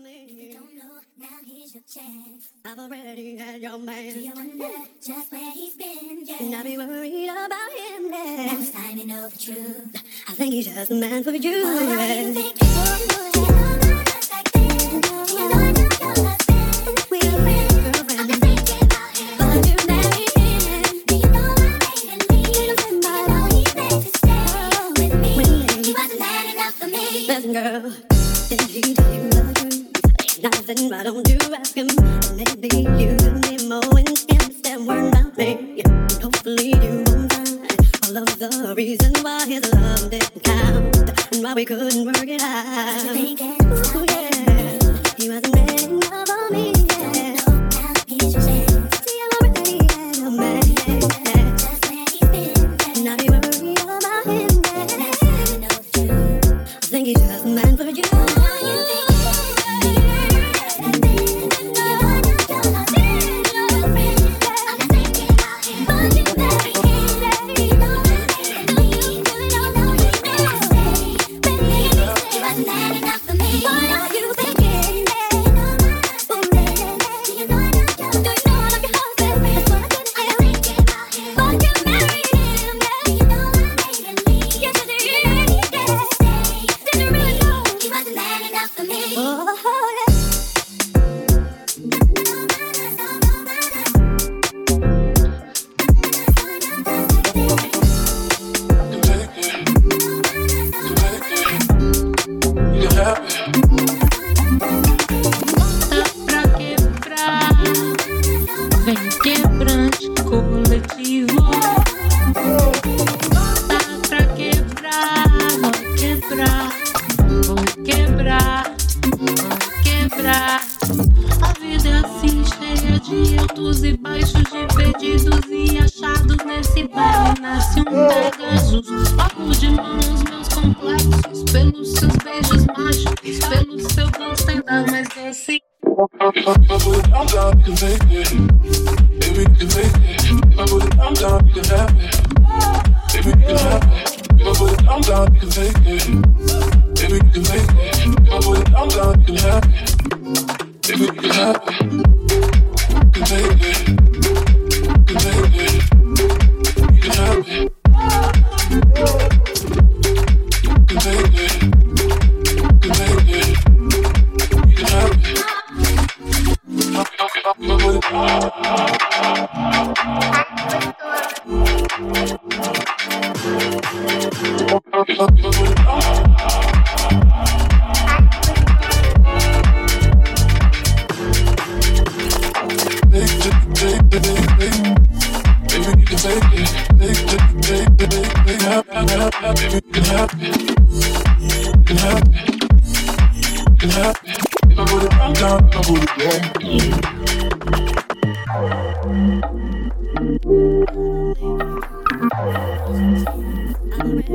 If you don't know, now here's your chance. I've already had your man. Do you wonder just where he's been? Yeah. And I be worried about him then. Now it's time to know the truth. I think he's just a man for you. Oh, you think? girl. Then he in the room. Nothing why don't you ask him? Maybe you, Nemo, and Stamps that were not me. Hopefully you won't find all of the reasons why his love didn't count and why we couldn't work it out. Ooh, yeah.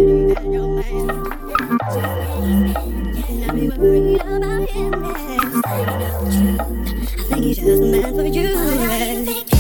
I think he just meant for you.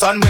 sun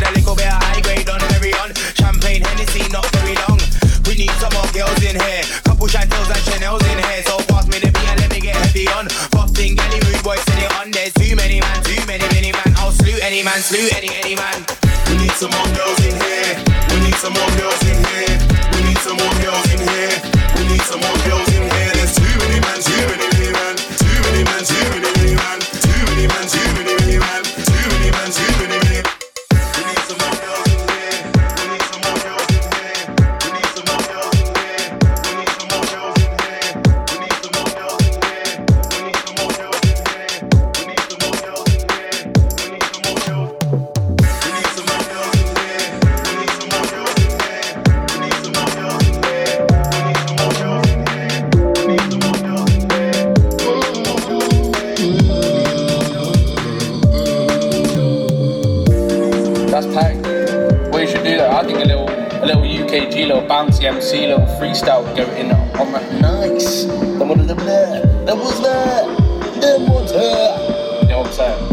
UK G-Lo, Bouncy MC Lo, Freestyle, going in on that nice. that. one there, was there, That was there. You know what I'm saying?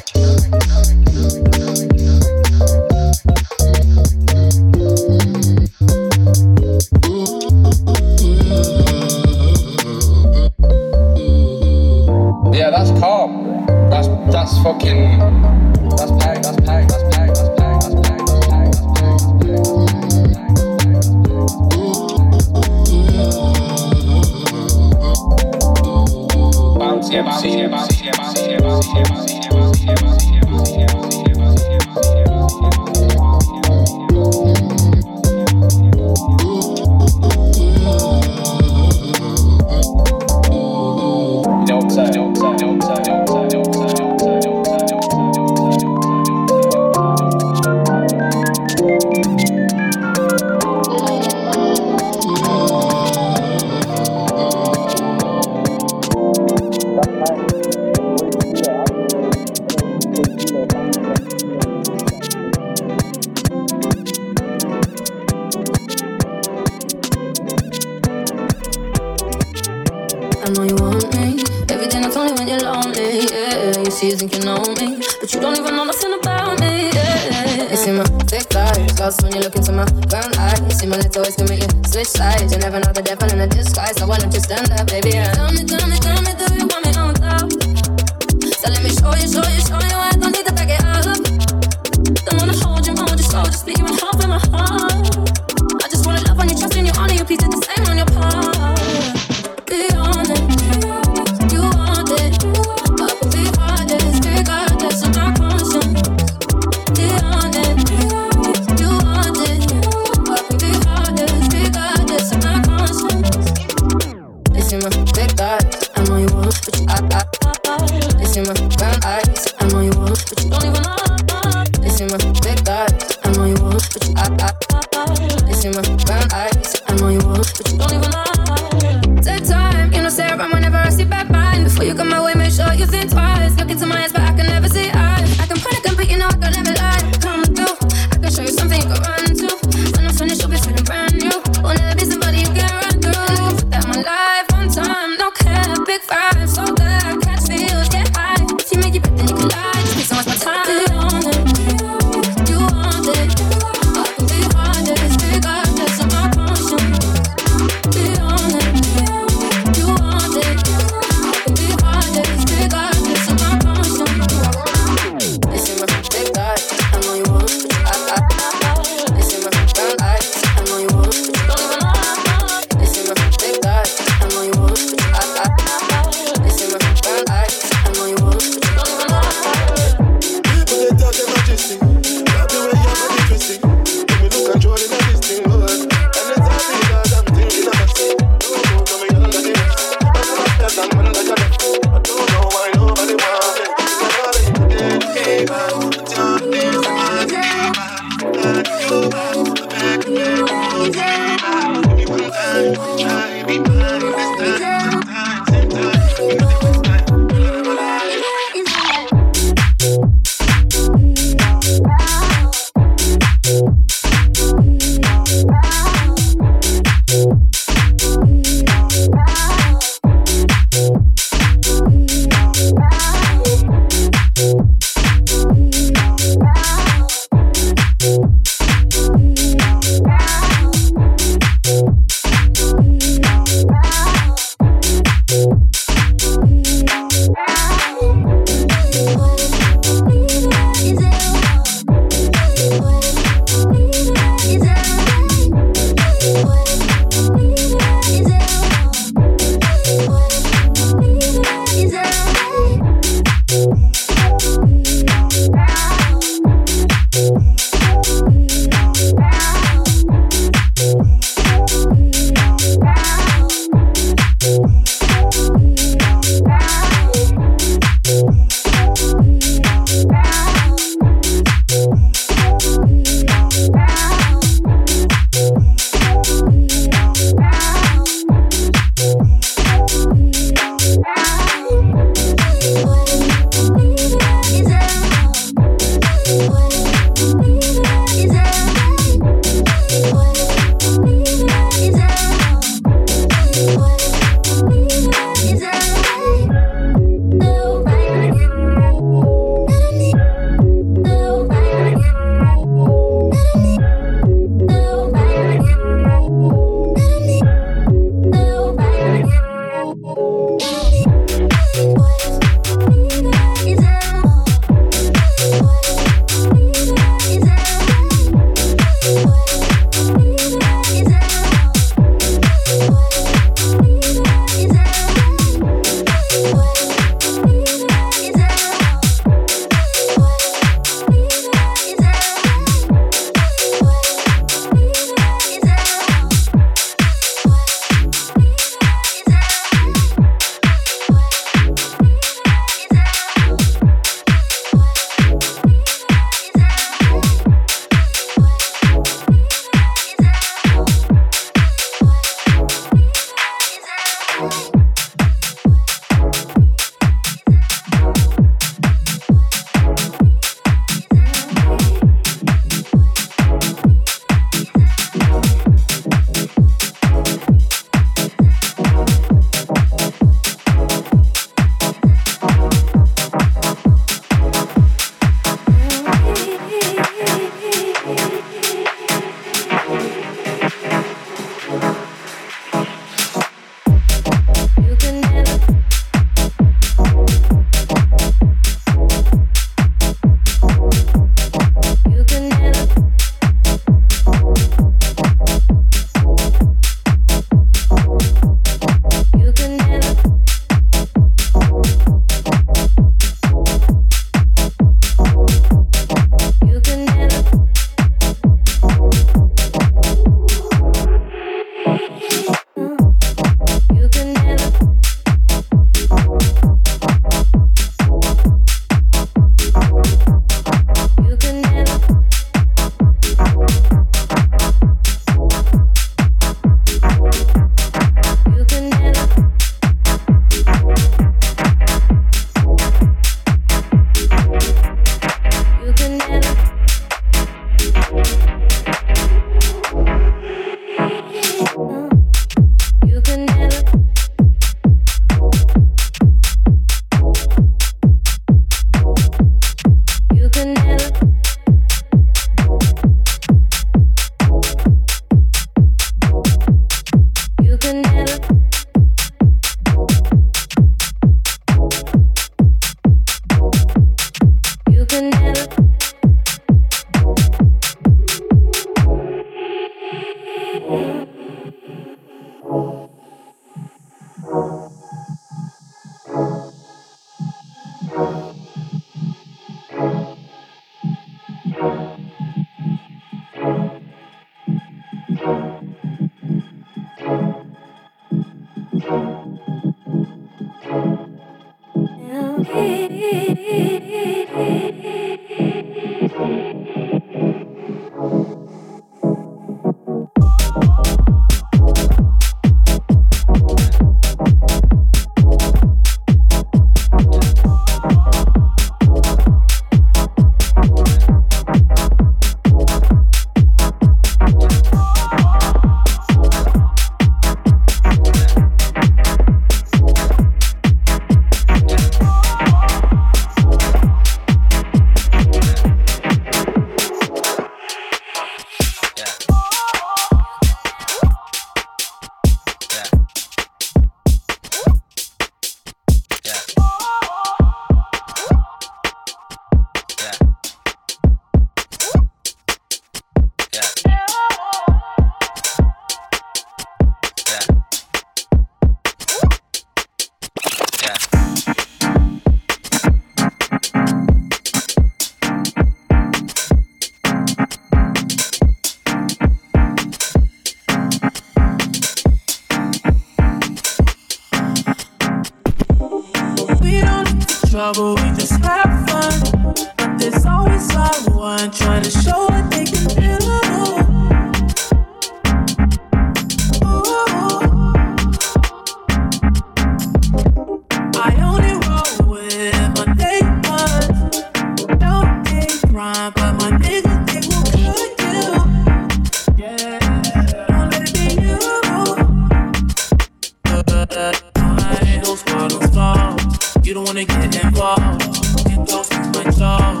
getting involved. Get close to my jaw.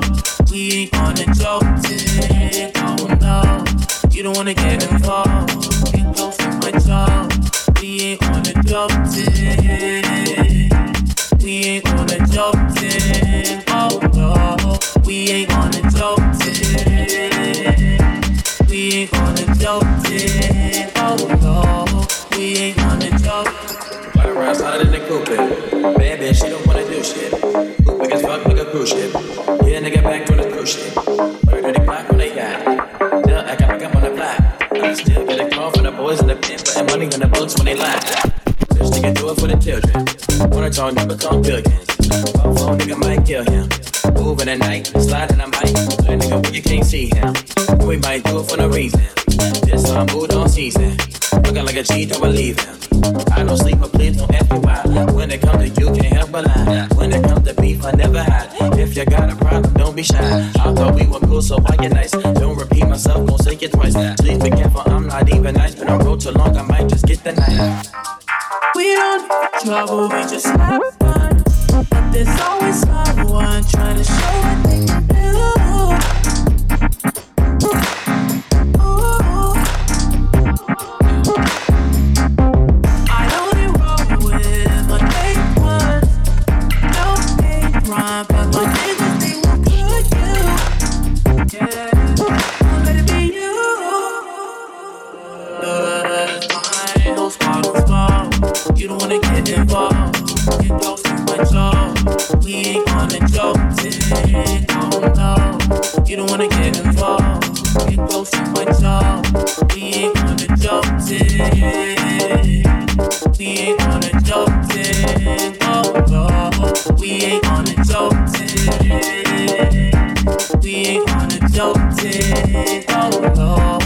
We ain't gonna joke it. Oh no, you don't wanna get involved. Get close to my jaw. We ain't gonna joke it. We ain't gonna joke it. Oh no, we ain't. Back on the crook shit, early at the block on the yacht. Now I got my gun on the block. I still get a call from the boys in the pants putting money in the boots when they lie. This nigga do it for the children. Wanna turn them into pilgrims? Phone nigga might kill him. Moving at night, sliding a mic. This nigga when you can't see him, we might do it for no reason. This time, Budan season. Looking like a cheat, don't believe him. I don't sleep, but please don't ask me why. When it comes to you, can't help but lie. When it comes to beef, I never hide. If you got a problem, don't be shy. I thought we were cool, so why get nice? Don't repeat myself, don't say it twice. Please be careful, I'm not even nice. But I road too long, I might just get the knife. We don't need trouble, we just have fun. But there's always someone trying to show what they can do. You don't wanna get involved. Get close to my off. We ain't gonna jump it. We ain't gonna jump it. Oh, oh. We ain't gonna jump it. We ain't gonna jump it. Oh, oh.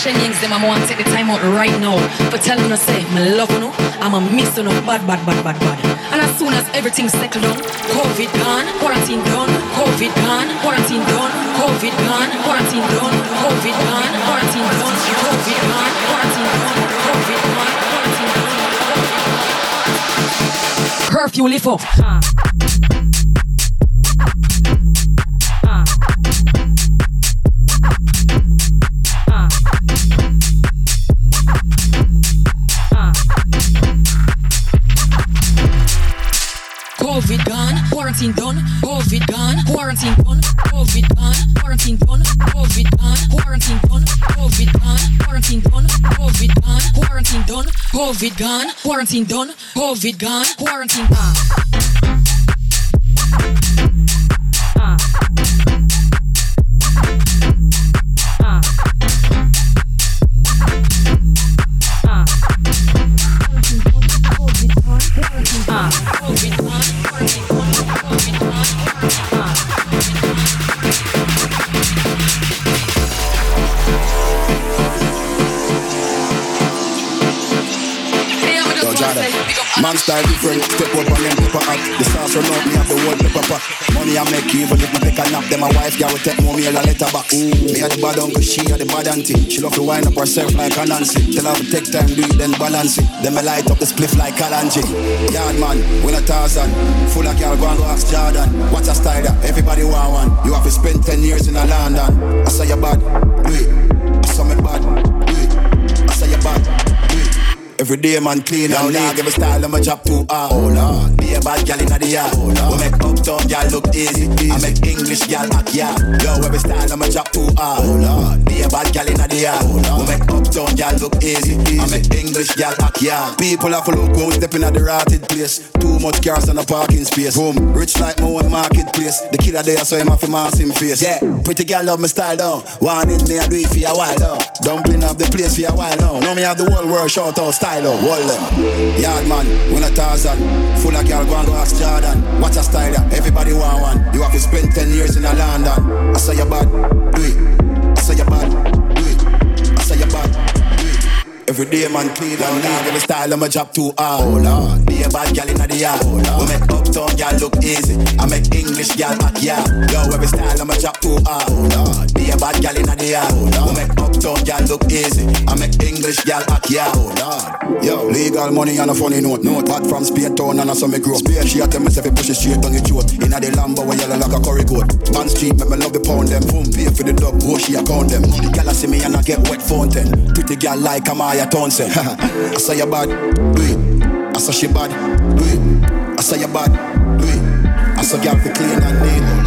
Of them, I'm want to take the time out right now for telling us, say, me love you, I'm a miss you, bad, bad, bad, bad, bad. And as soon as everything settled down, COVID gone, quarantine done, COVID gone, quarantine done, COVID gone, quarantine done, COVID gone, quarantine done, COVID gone, quarantine done, COVID gone, quarantine done. Curfew lift up. Quarantine done, COVID gone, quarantine done, COVID gone, quarantine done, COVID gone, quarantine done, COVID gone, quarantine done, COVID gone, quarantine done, COVID gone, quarantine done, COVID gone, quarantine gone. Man style different, step up on them pepper up. The sauce run out, me have the whole pepper pot. Money I make even if me take a nap. Then my wife girl will take more meal a letterbox. Me a the bad uncle, she a the bad auntie. She love to wind up herself like a Nancy. Tell her to take time, do it, then balance it. Then me light up the spliff like Kalanji. Yard man, win a thousand. Full of girl, go and go ask Jordan. What's a style that everybody want one? You have to spend 10 years in a London. I say you bad, do it. I say me bad, do it. I say you bad. Every day man clean and neat Every style I'm a chop too hard ah. Oh Lord Be a bad gal in the yard. Oh Lord We make uptown gal look easy, I make English gal act yeah. Yo every style I'm a chop too hard ah. Oh Lord Be a bad gal in the yard. We make uptown gal look easy, I make English gal act yeah People have to look out stepping at the rotted place. Too much cars on the parking space. Boom. Rich like my own marketplace. The killer there so him have to mask him face. Yeah. Pretty gal love my style down One in me I do it for a while now Dumpling up the place for a while now Now me have the whole world shout out style out Wall them. Yard man Win a thousand. Full of girl go and go ask Jordan. What's a style? Everybody want one. You have to spend 10 years in a London. I say you bad. Do it say you bad. Do I say you bad. Do Every day man clean and neat. Every style I'm a job too hard Oh Lord Be a bad gal in the yard oh, Lord. Uptown gal look easy? I make English gal act yeah Yo every style I'm a job too hard Oh Lord Be a bad gal in the yard oh, Lord. We make uptown gal look easy? I make English gal act yeah Oh Lord Yo Legal money and a funny note. Note Hot from Spear Town and I saw me grow Spear she a tell if you push it straight down the throat Inna the Lambo where yellow like a curry coat Band street make me love the pound them. Boom pay for the dog Go she a count them? The gal a see me and I get wet fountain. Pretty gal like a Maya Townsend I say you bad, do it. I say she bad, do it. I say you bad. I say girl fi clean and neat.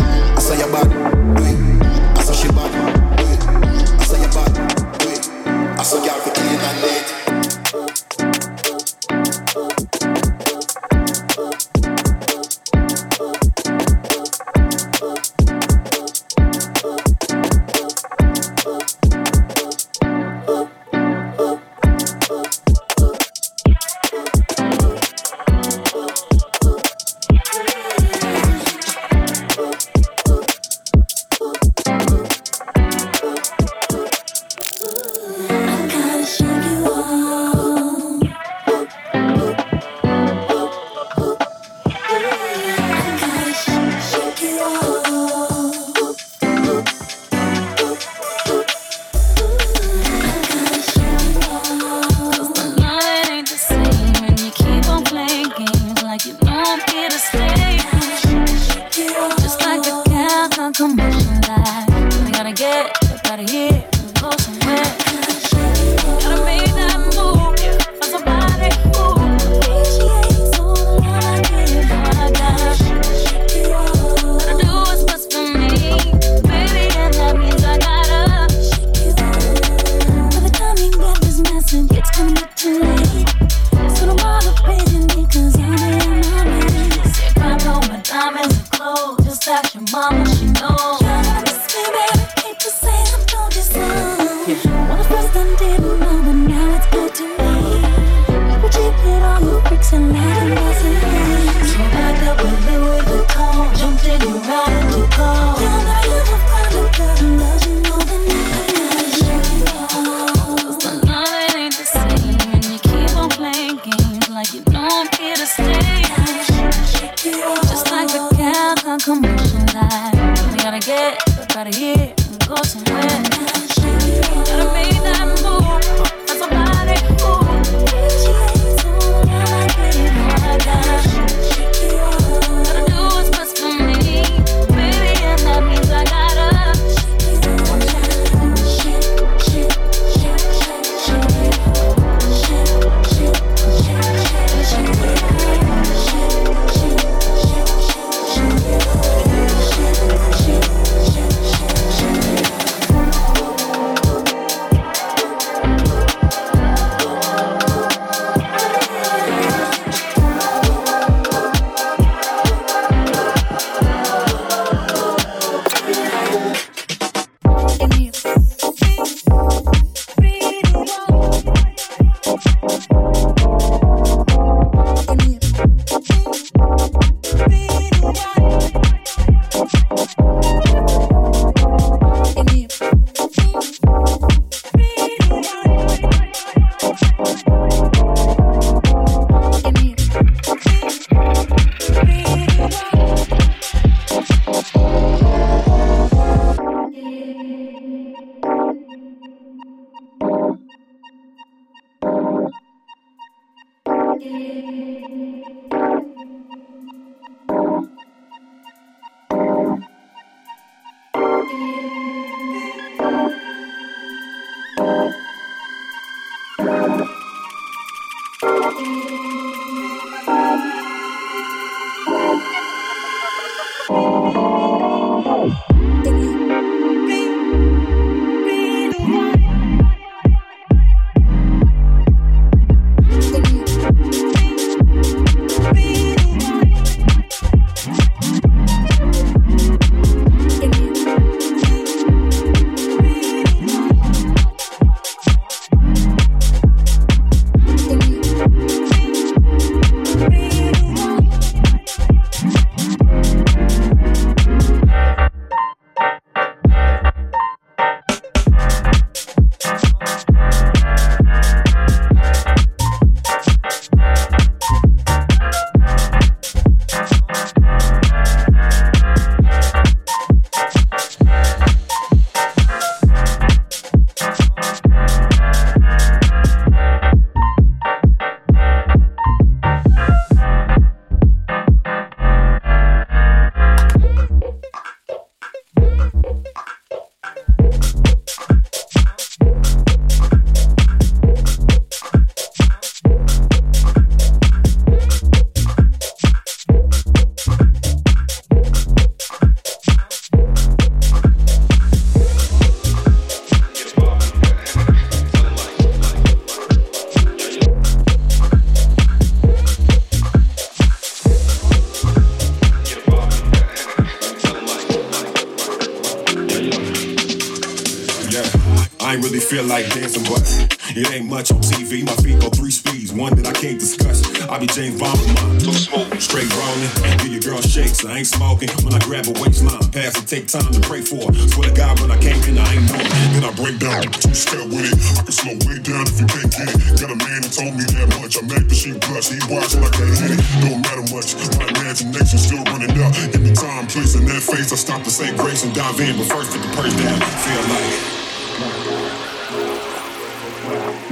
Take time to pray for. Swear to God, when I came in, I ain't know. Then I break down, two step with it. I can slow way down if you can't get it. Got a man that told me that much. I make acting, she blush, he watching like I hit it. Don't matter much, my imagination still running up. Give me time, place in that face. I stop to say grace and dive in, but first put the purse down. Feel like.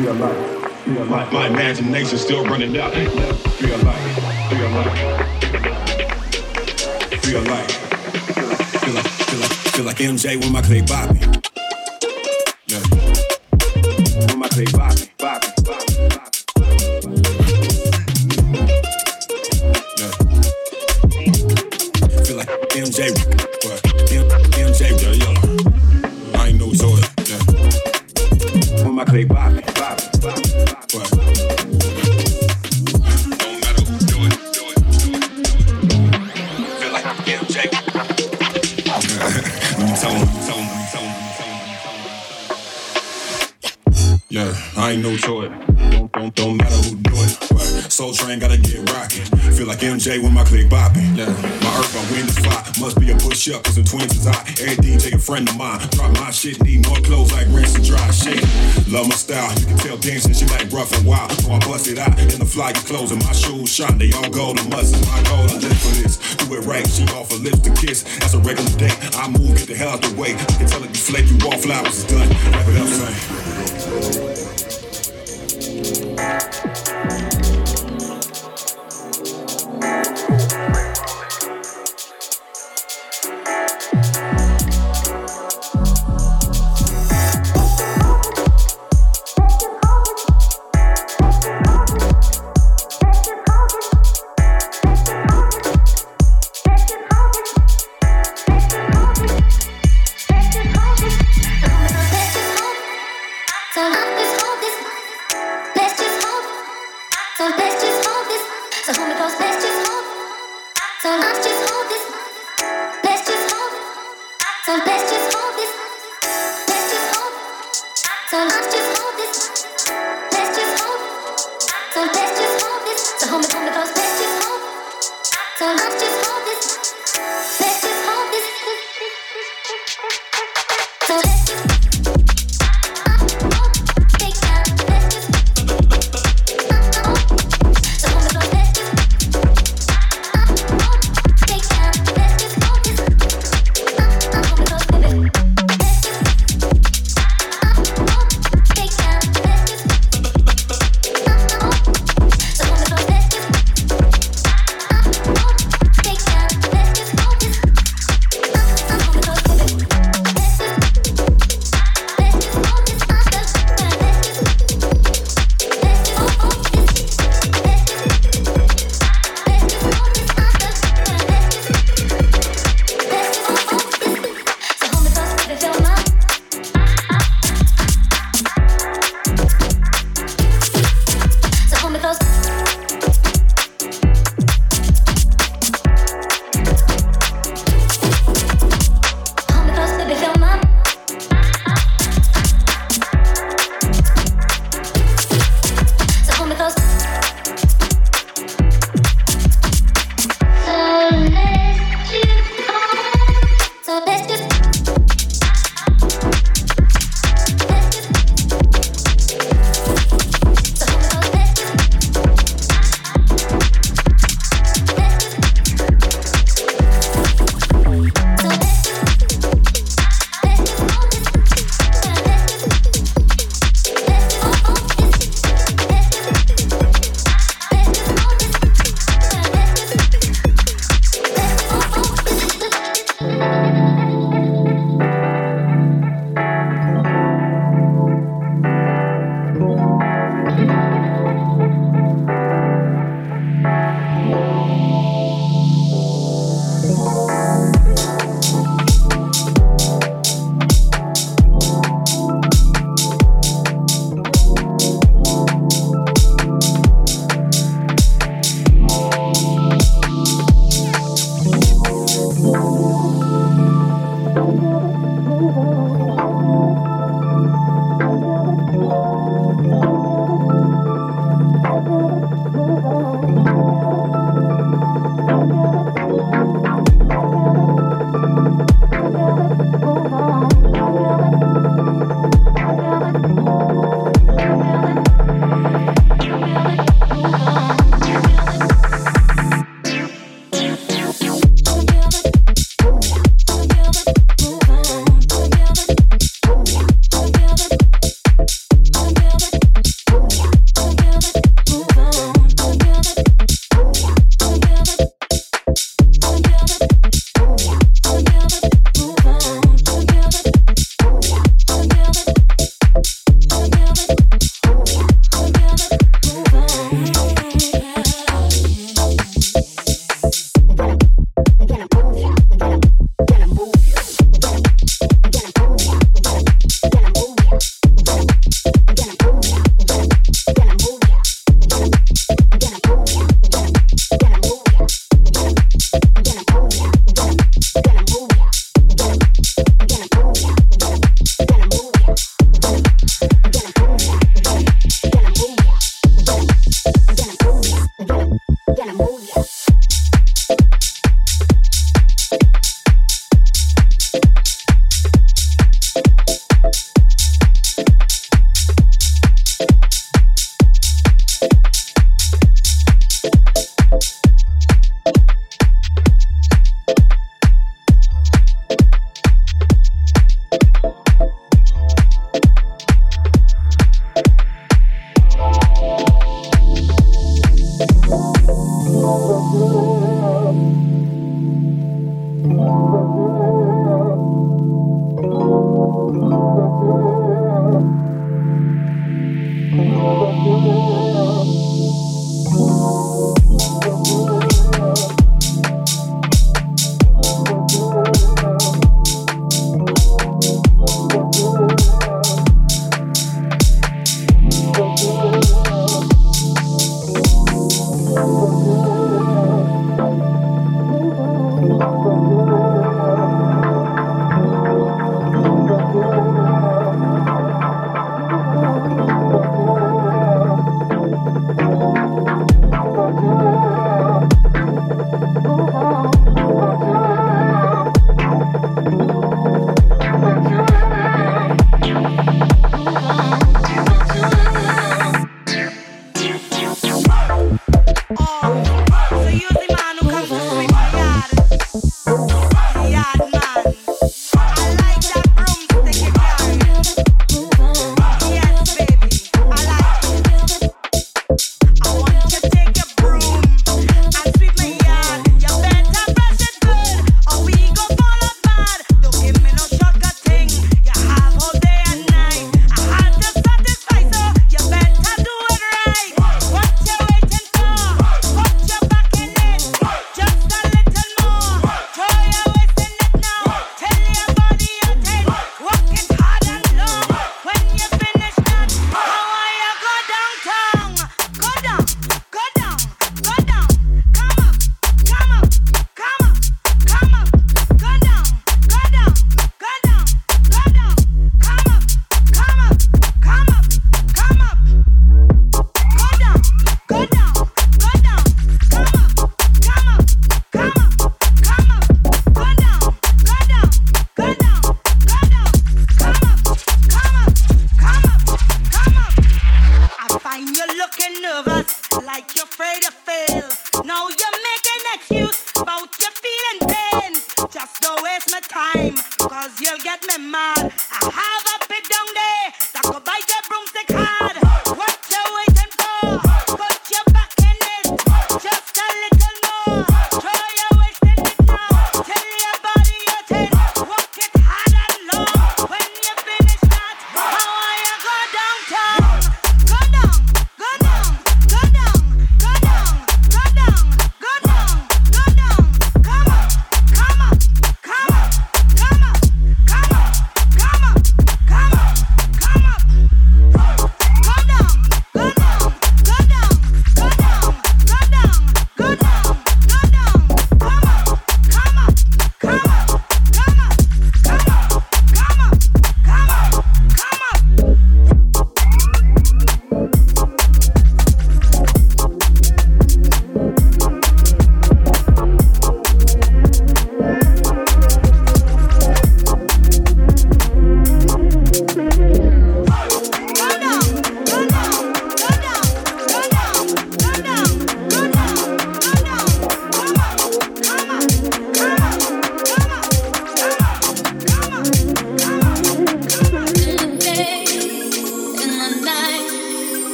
Feel like, feel like my imagination still running out. MJ with my clay bopping. Rough and wild. So I bust it out in the fly clothes and my shoes shine. They all gold and must my goal. I live for this. Do it right, she offer lips to kiss. That's a regular day. I move, get the hell out the way. I can tell it you all flowers is done. Wrap it up, son.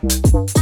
Thank you.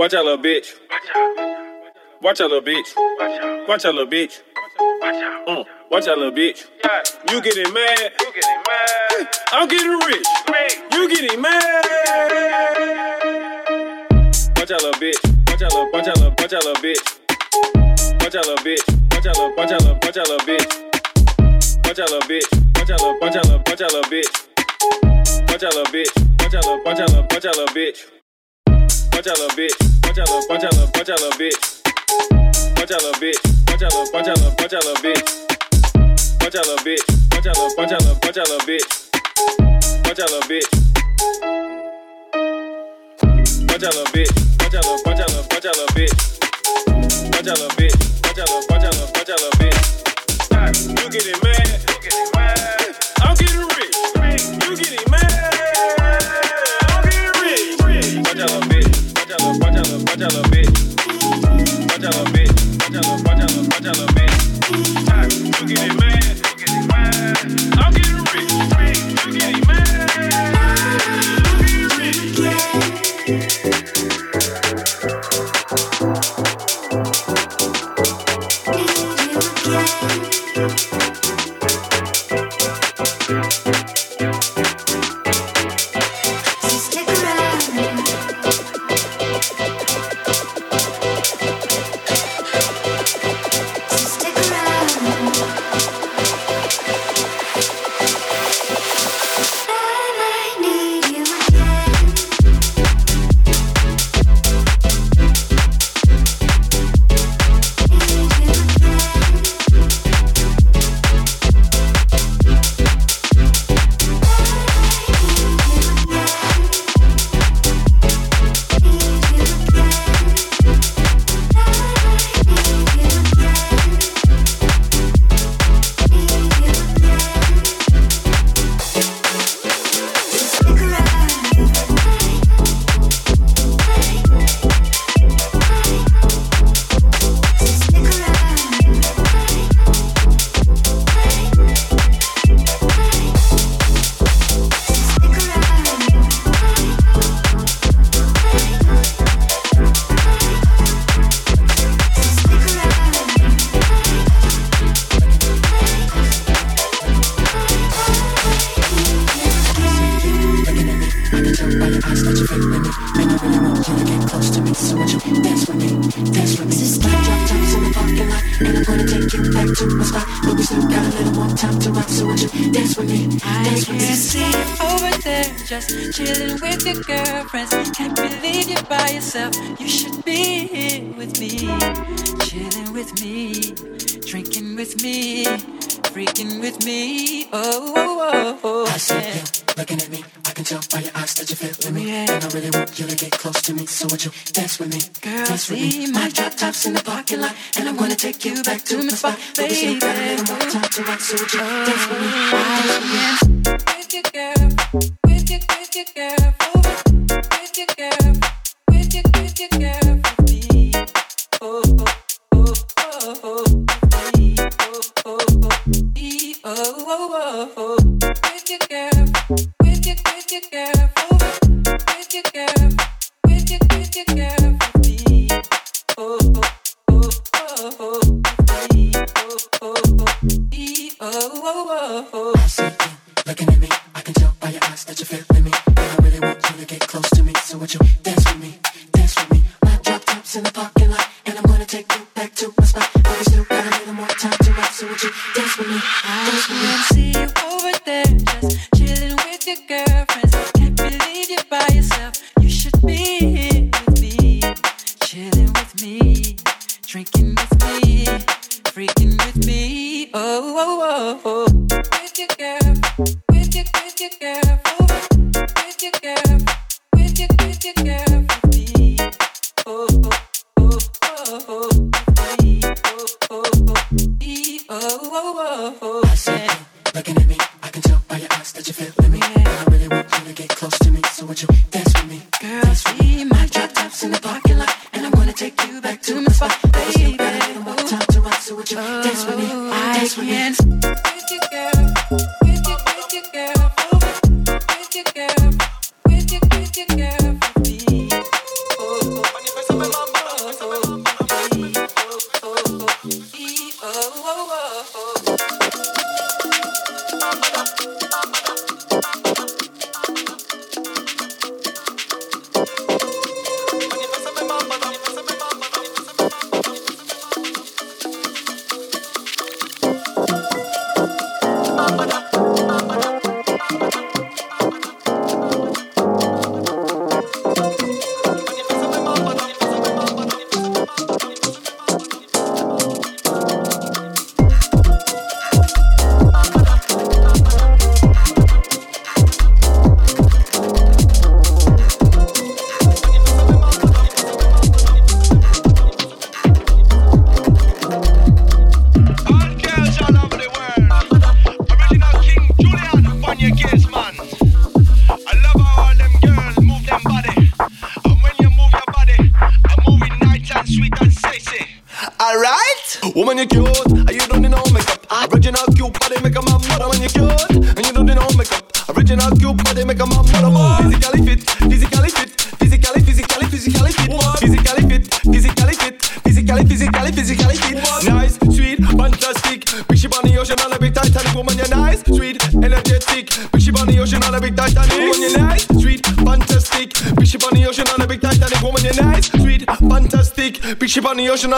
Watch out, little bitch. Watch out, little bitch. Watch out, little bitch. Mm. Watch out, little bitch. You getting mad. You getting mad. I'm getting rich. You getting mad. Watch out, little bitch. Watch out, little, watch out, little, watch out, little bitch. Watch out, little bitch. Watch out, little, watch out, little, watch out, little bitch. Watch out, little bitch. Watch out, little, watch out, little, watch out, little bitch. Watch out, little bitch. Watch out, little, watch out, little, watch out, little bitch. Watch out, little bitch bunch out of bunch out of bunch out of bitch. Bunch out of bitch. Bunch out of bunch out of bunch out of bitch. Bunch out of bitch. Bunch out of bunch out of bunch out of bitch. Bunch out of bitch. Bunch of bitch. Bunch out of bunch of bunch bitch. Bunch out of bitch. Bunch out of bunch out of bunch out of bitch. You getting mad?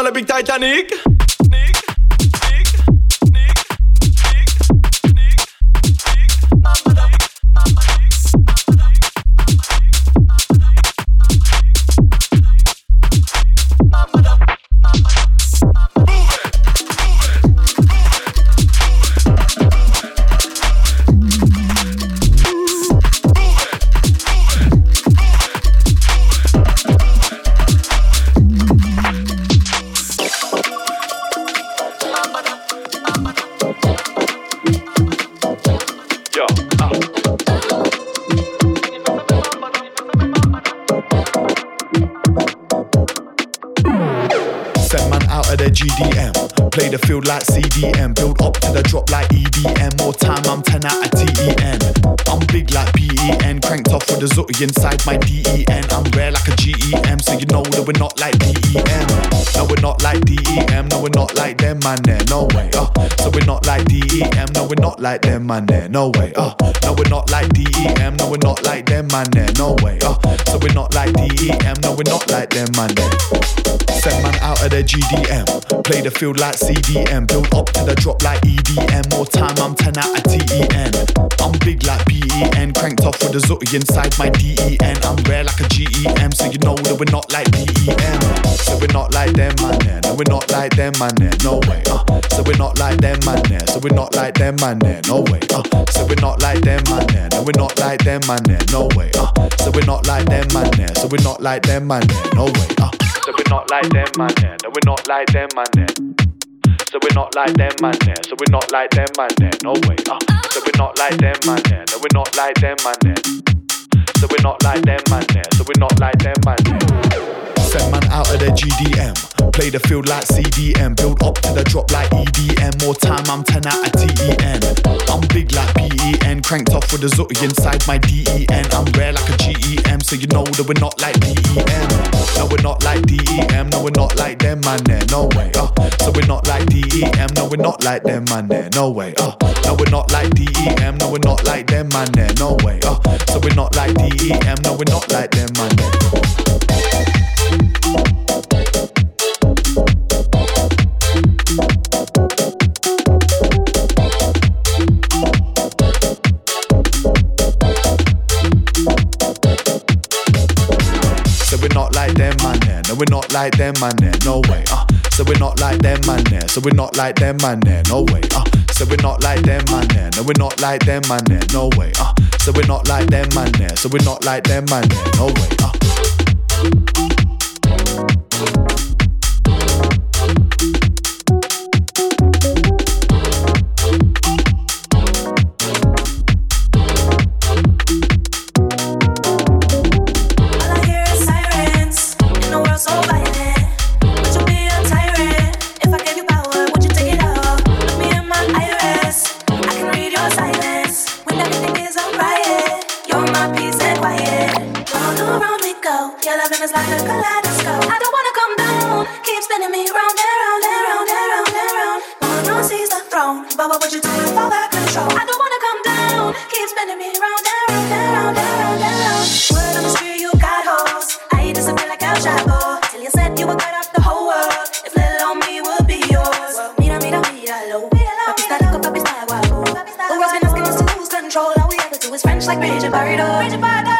A big Titanic. Man. There, no way. Uh. No, we're not like DEM. No, we're not like them, man. There, no way. Uh. So we're not like DEM. No, we're not like them, man. There. Of their GDM. Play the field like CDM. Build up to the drop like EDM. More time, I'm 10 out of TEN. I'm big like PEN. Cranked off with a zooty inside my DEN. I'm rare like a GEM. So you know that we're not like DEM. So we're not like them, man. There. No, we're not like them, man. No way. Uh. So we're not like them, man. There. So we're not like them, man. There. No way. Uh. So we're not like them, man. There. No, we're not like them, man. No way. Uh. So we're not like them, man. There. So we're not like them, man. No way. Uh. Not like them, man. There. No, we're not like them, man. There. So we're not like them, man. There. So we're not like them, man. There. No way. Uh. So we're not like them, man. There. No, we're not like them, man. There. So we're not like them, man. There. So we're not like them, man. There. Out of the GDM. Play the field like CDM. Build up to the drop like EDM. More time, I'm 10 out of TEN. I'm big like PEN. Cranked off with a zooty inside my DEN. I'm rare like a GEM. So you know that we're not like DEM. No, we're not like DEM. No, we're not like them, man. There, no way. Uh. So we're not like DEM. No, we're not like them, man. There, no way. Uh. No, we're not like DEM. No, we're not like them, man. There, no way. Uh. So we're not like DEM. No, we're not like them, man. There. We're not like them, man. There. No way. Uh. So we're not like them, man. There. So we're not like them, man. There. No way. Uh. So we're not like them, man. There. No, we're not like them, man. There. No way. Uh. So we're not like them, man. There. So we're not like them, man. There. No way. Uh. Is like a kaleidoscope. I don't wanna come down. Keep spinning me round and round and round and round and round. Wanna seize the throne, but what would you do if all that control? I don't wanna come down. Keep spinning me round and round and round and round and round. Word on the street, you got hoes. I disappear like El Chapo. Till you said you would cut off the whole world. If little on me would be yours. Mira, mira, míralo. Papi está rico, papi está guapo. The world's been asking us to lose control. All we ever do is French like Bridget Barreto. Bridget Barreto.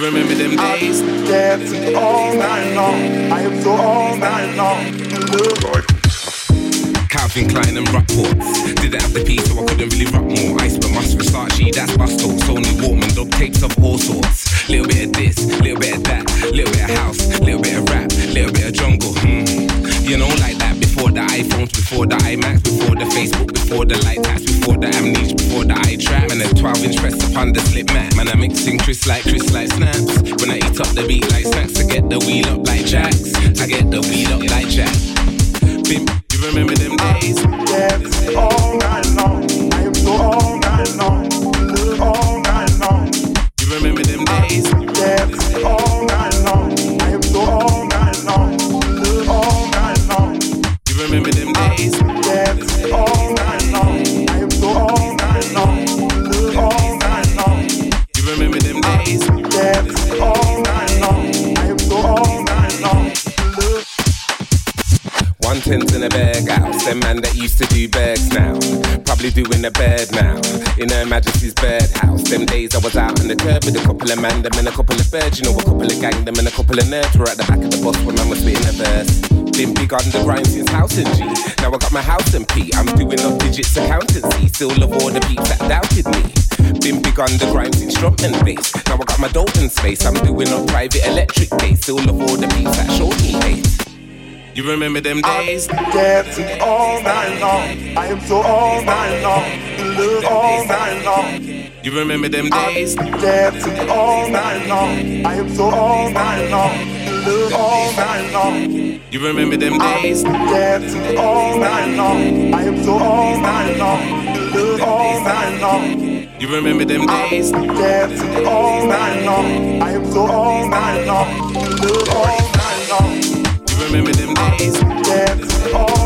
You remember them days? Dancing all night long. I am so all night long. Calvin Klein and Rockport. Didn't have the P, so I couldn't really rock more. Ice but must Versace, that's Busto. Sony Walkman, dog tapes of all sorts. Little bit of this, little bit of that, little bit of house, little bit of rap, little bit of jungle. Hmm. You know, like that. Before the iPhones, before the iMacs, before the Facebook, before the light taps, before the amnesia, before the eye trap. And a 12 inch press upon the slip mat. Man, I'm mixing Chris like Chris like snaps. When I eat up the beat like snacks, I get the wheel up like jacks. I get the wheel up like jacks. Bim, you remember them days? Dancing all oh. Curb with a couple of man, them and a couple of birds. You know, a couple of gang, them and a couple of nerds. We're at the back of the bus when man was spitting a verse. Been big on the grind since house and G. Now I got my house and P. I'm doing up digits accountancy. Still love all the beats that doubted me. Been big on the grind since drum and bass. Now I got my Dalton space. I'm doing up private electric bass. Still love all the beats that showed me hate. You remember them days? Dancing all night long. I am so all night long. Love all night long. You remember them days? Dancing all night long. I am so all night long. Love all night long. You remember them days? Dancing all night long. I am so all night long. Love all night long. You remember them days? Dancing all night long. I am so all night long. Love all night long. You remember them days? Dancing all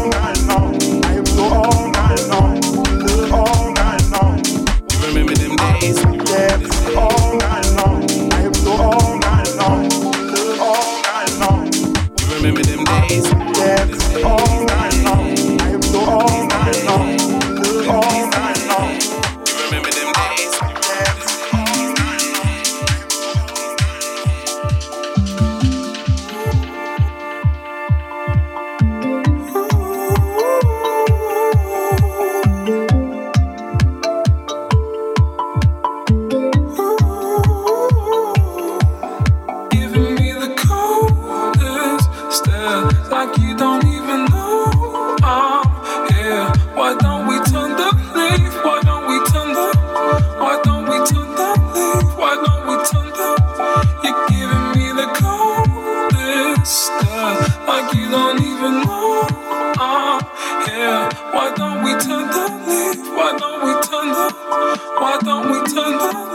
Why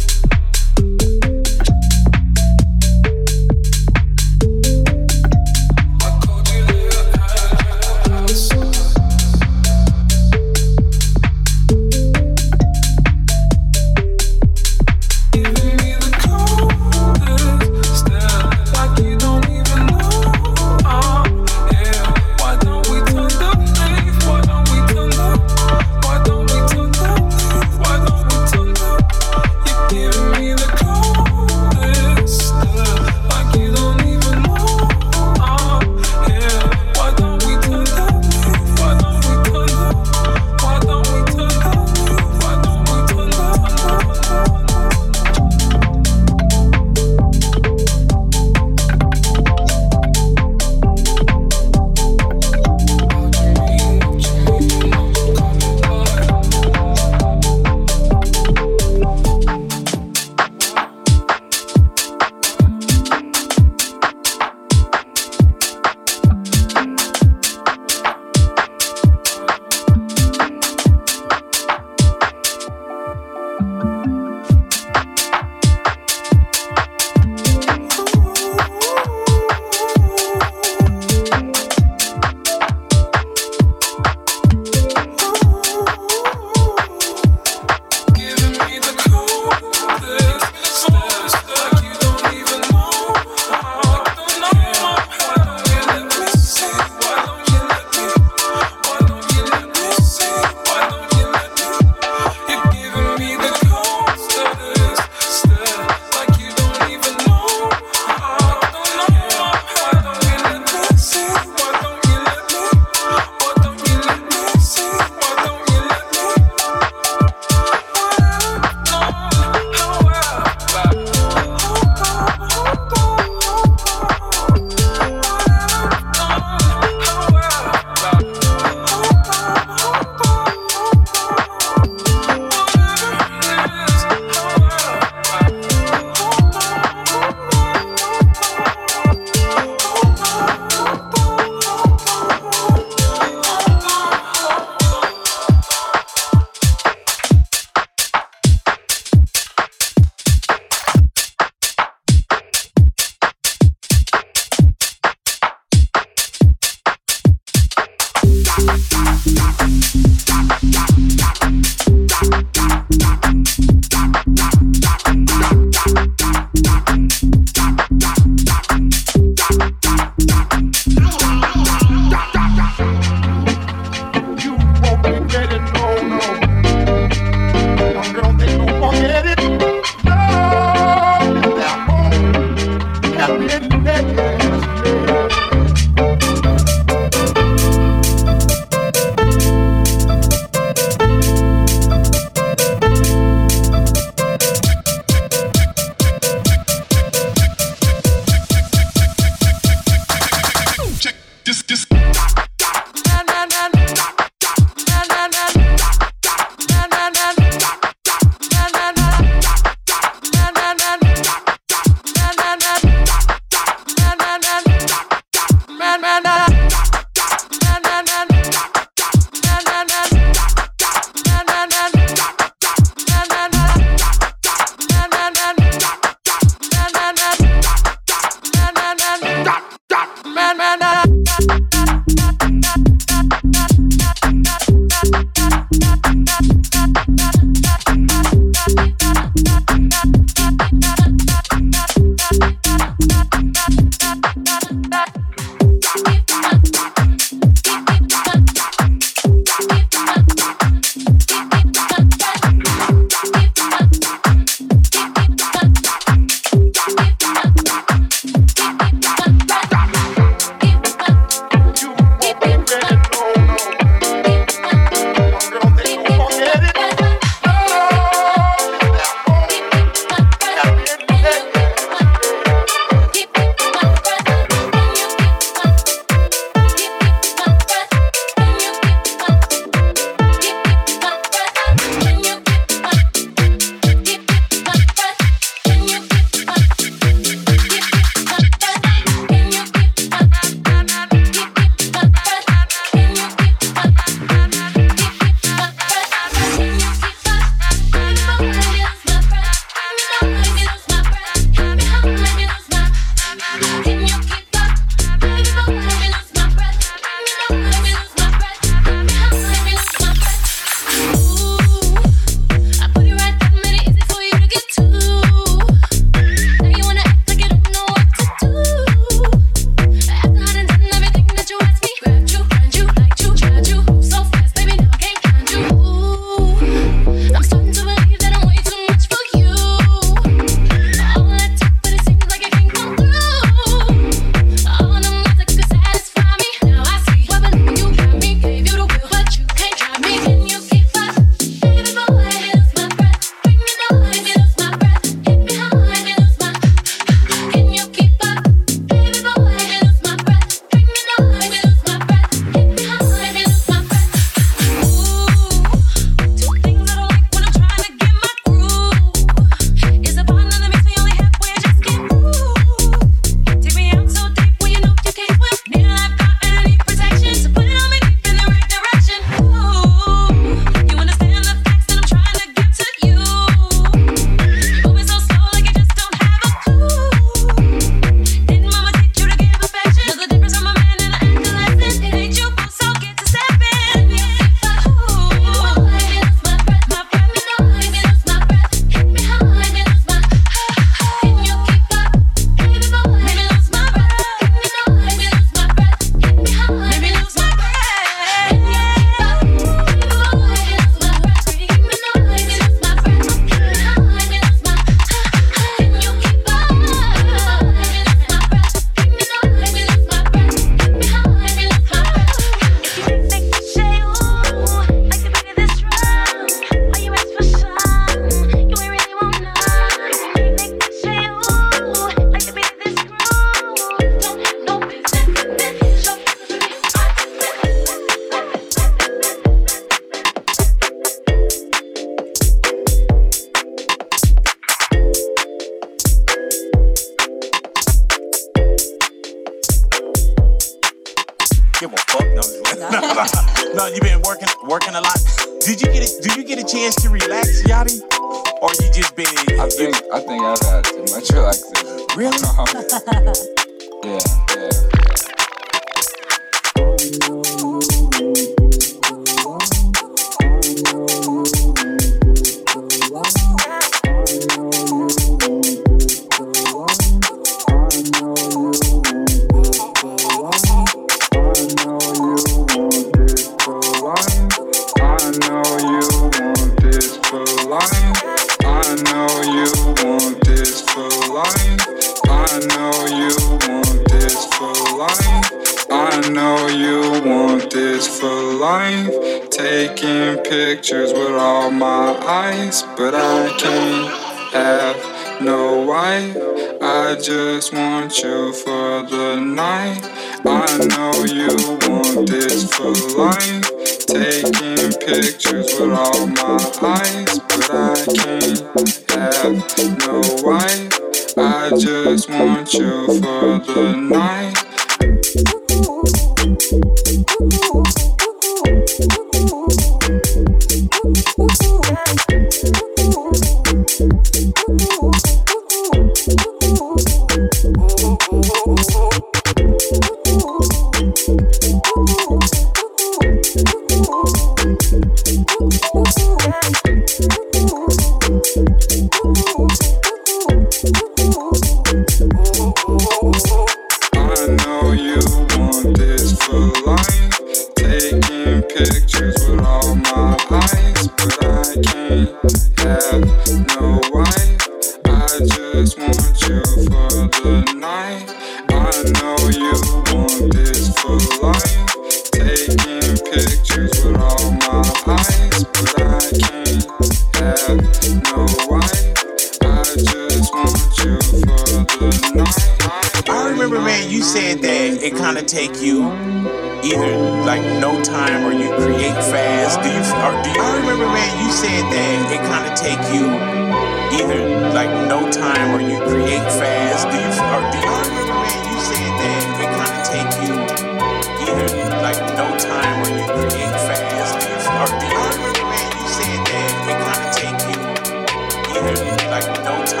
like no time